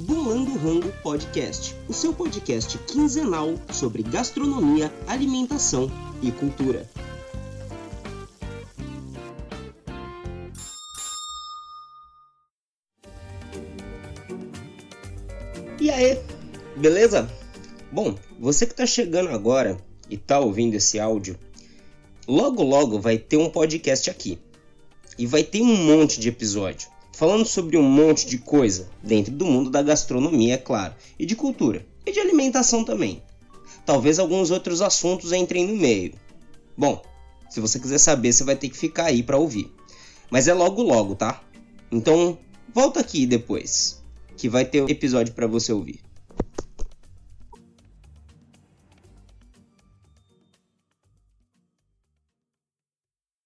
Bulando Rango Podcast, o seu podcast quinzenal sobre gastronomia, alimentação e cultura. E aí, beleza? Bom, você que está chegando agora e está ouvindo esse áudio, logo logo vai ter um podcast aqui. E vai ter um monte de episódio falando sobre um monte de coisa dentro do mundo da gastronomia, é claro, e de cultura, e de alimentação também. Talvez alguns outros assuntos entrem no meio. Bom, se você quiser saber, você vai ter que ficar aí para ouvir. Mas é logo logo, tá? Então, volta aqui depois, que vai ter episódio para você ouvir.